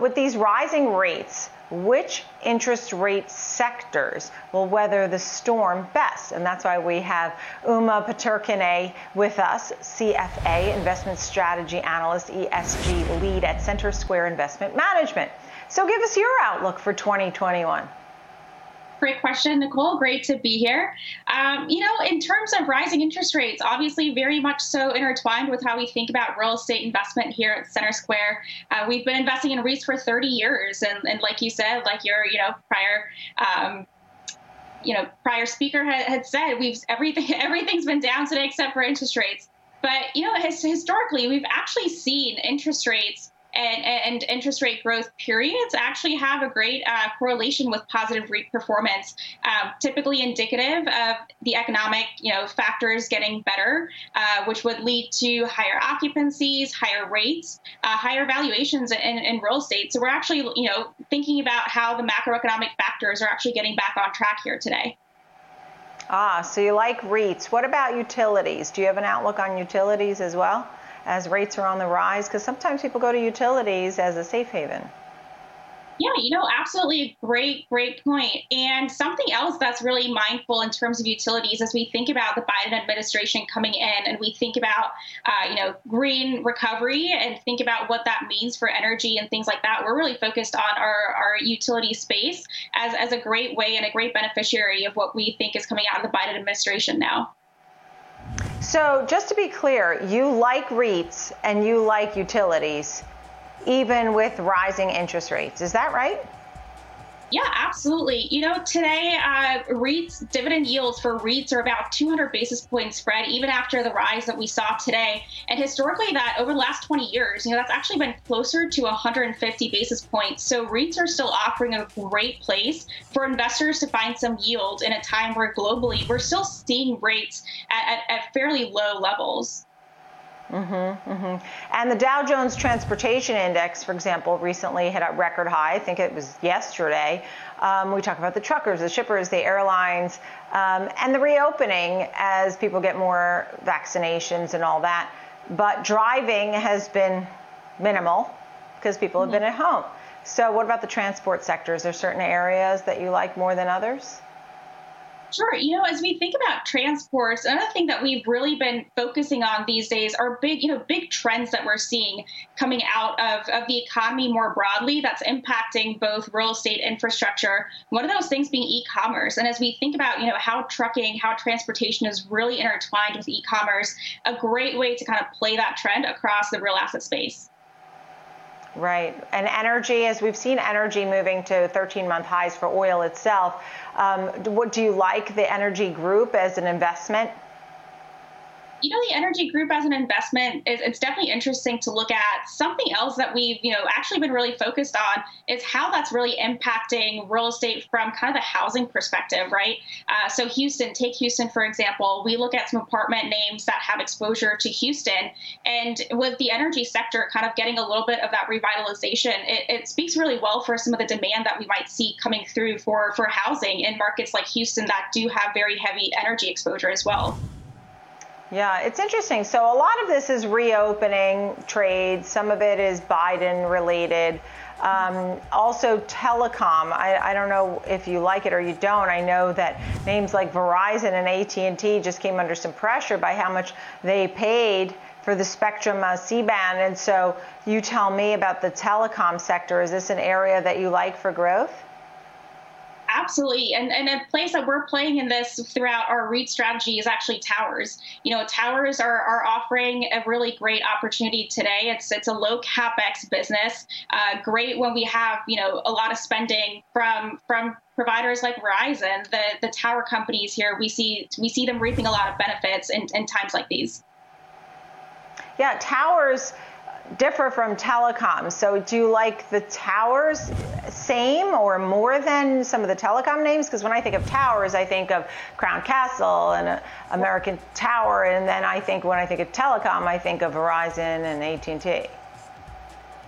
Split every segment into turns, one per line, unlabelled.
With these rising rates, which interest rate sectors will weather the storm best? And that's why we have Uma Pattarkine with us, CFA, Investment Strategy Analyst, ESG Lead at Center Square Investment Management. So give us your outlook for 2021
great question, Nicole. Great to be here. Um, you know, in terms of rising interest rates, obviously very much so intertwined with how we think about real estate investment here at Center Square. Uh, we've been investing in REITs for 30 years, and, and like you said, like your you know prior. Um, you know, prior speaker had, had said we've everything everything's been down today except for interest rates. But you know, his, historically, we've actually seen interest rates and, and interest rate growth periods actually have a great uh, correlation with positive REIT performance, um, typically indicative of the economic you know factors getting better, uh, which would lead to higher occupancies, higher rates, uh, higher valuations in, in real estate. So we're actually you know thinking about how the macroeconomic factors are actually getting back on track here today.
Ah, so you like REITs. What about utilities? Do you have an outlook on utilities as well? As rates are on the rise? Because sometimes people go to utilities as a safe haven.
Yeah, you know, absolutely great, great point. And something else that's really mindful in terms of utilities as we think about the Biden administration coming in and we think about, uh, you know, green recovery and think about what that means for energy and things like that. We're really focused on our, our utility space as, as a great way and a great beneficiary of what we think is coming out of the Biden administration now.
So, just to be clear, you like REITs and you like utilities, even with rising interest rates. Is that right?
Yeah, absolutely. You know, today uh, REITs dividend yields for REITs are about 200 basis points spread, even after the rise that we saw today. And historically, that over the last 20 years, you know, that's actually been closer to 150 basis points. So REITs are still offering a great place for investors to find some yield in a time where globally we're still seeing rates at, at, at fairly low levels.
Mm-hmm, mm-hmm. And the Dow Jones Transportation Index, for example, recently hit a record high. I think it was yesterday. Um, we talk about the truckers, the shippers, the airlines, um, and the reopening as people get more vaccinations and all that. But driving has been minimal because people have mm-hmm. been at home. So, what about the transport sector? Is there certain areas that you like more than others?
Sure. You know, as we think about transports, another thing that we've really been focusing on these days are big, you know, big trends that we're seeing coming out of, of the economy more broadly that's impacting both real estate infrastructure. One of those things being e-commerce. And as we think about, you know, how trucking, how transportation is really intertwined with e-commerce, a great way to kind of play that trend across the real asset space.
Right. And energy, as we've seen energy moving to 13 month highs for oil itself, um, what, do you like the energy group as an investment?
You know, the energy group as an investment is it's definitely interesting to look at. Something else that we've, you know, actually been really focused on is how that's really impacting real estate from kind of the housing perspective, right? Uh, so Houston, take Houston for example. We look at some apartment names that have exposure to Houston, and with the energy sector kind of getting a little bit of that revitalization, it, it speaks really well for some of the demand that we might see coming through for for housing in markets like Houston that do have very heavy energy exposure as well.
Yeah, it's interesting. So a lot of this is reopening trade. Some of it is Biden related. Um, also, telecom. I, I, don't know if you like it or you don't. I know that names like Verizon and AT&T just came under some pressure by how much they paid for the Spectrum uh, C-band. And so, you tell me about the telecom sector. Is this an area that you like for growth?
Absolutely. And, and a place that we're playing in this throughout our REIT strategy is actually towers. You know, towers are, are offering a really great opportunity today. It's it's a low capex business. Uh, great when we have, you know, a lot of spending from from providers like Verizon, the, the tower companies here, we see we see them reaping a lot of benefits in, in times like these.
Yeah, towers differ from telecom. So do you like the towers same or more than some of the telecom names? Because when I think of towers, I think of Crown Castle and uh, American Tower, and then I think when I think of telecom, I think of Verizon and AT&T.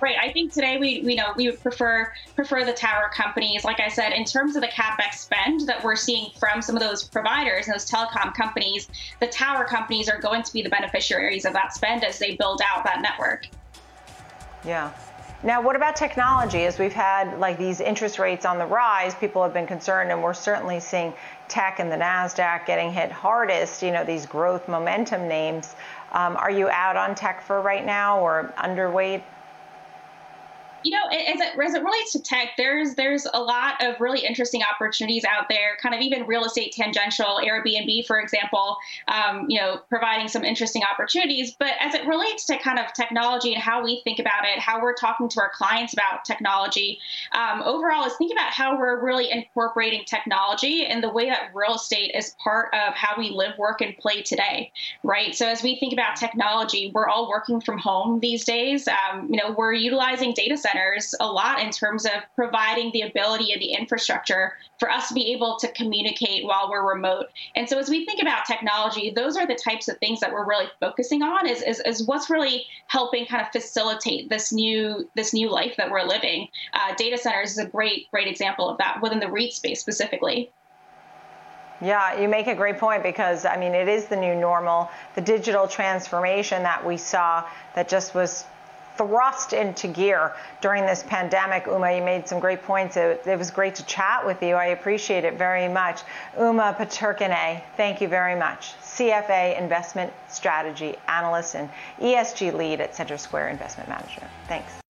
Right. I think today we, we know we would prefer prefer the tower companies. Like I said, in terms of the capex spend that we're seeing from some of those providers and those telecom companies, the tower companies are going to be the beneficiaries of that spend as they build out that network.
Yeah. Now, what about technology? As we've had like these interest rates on the rise, people have been concerned, and we're certainly seeing tech and the Nasdaq getting hit hardest. You know, these growth momentum names. Um, are you out on tech for right now, or underweight?
You know, as it, as it relates to tech, there's there's a lot of really interesting opportunities out there. Kind of even real estate tangential, Airbnb, for example, um, you know, providing some interesting opportunities. But as it relates to kind of technology and how we think about it, how we're talking to our clients about technology, um, overall, is think about how we're really incorporating technology and the way that real estate is part of how we live, work, and play today, right? So as we think about technology, we're all working from home these days. Um, you know, we're utilizing data centers centers a lot in terms of providing the ability and the infrastructure for us to be able to communicate while we're remote. And so as we think about technology, those are the types of things that we're really focusing on is, is, is what's really helping kind of facilitate this new this new life that we're living. Uh, data centers is a great, great example of that within the REIT space specifically.
Yeah, you make a great point because I mean it is the new normal. The digital transformation that we saw that just was thrust into gear during this pandemic. Uma, you made some great points. It, it was great to chat with you. I appreciate it very much. Uma Pattarkine, thank you very much. CFA Investment Strategy Analyst and ESG Lead at Center Square Investment Management. Thanks.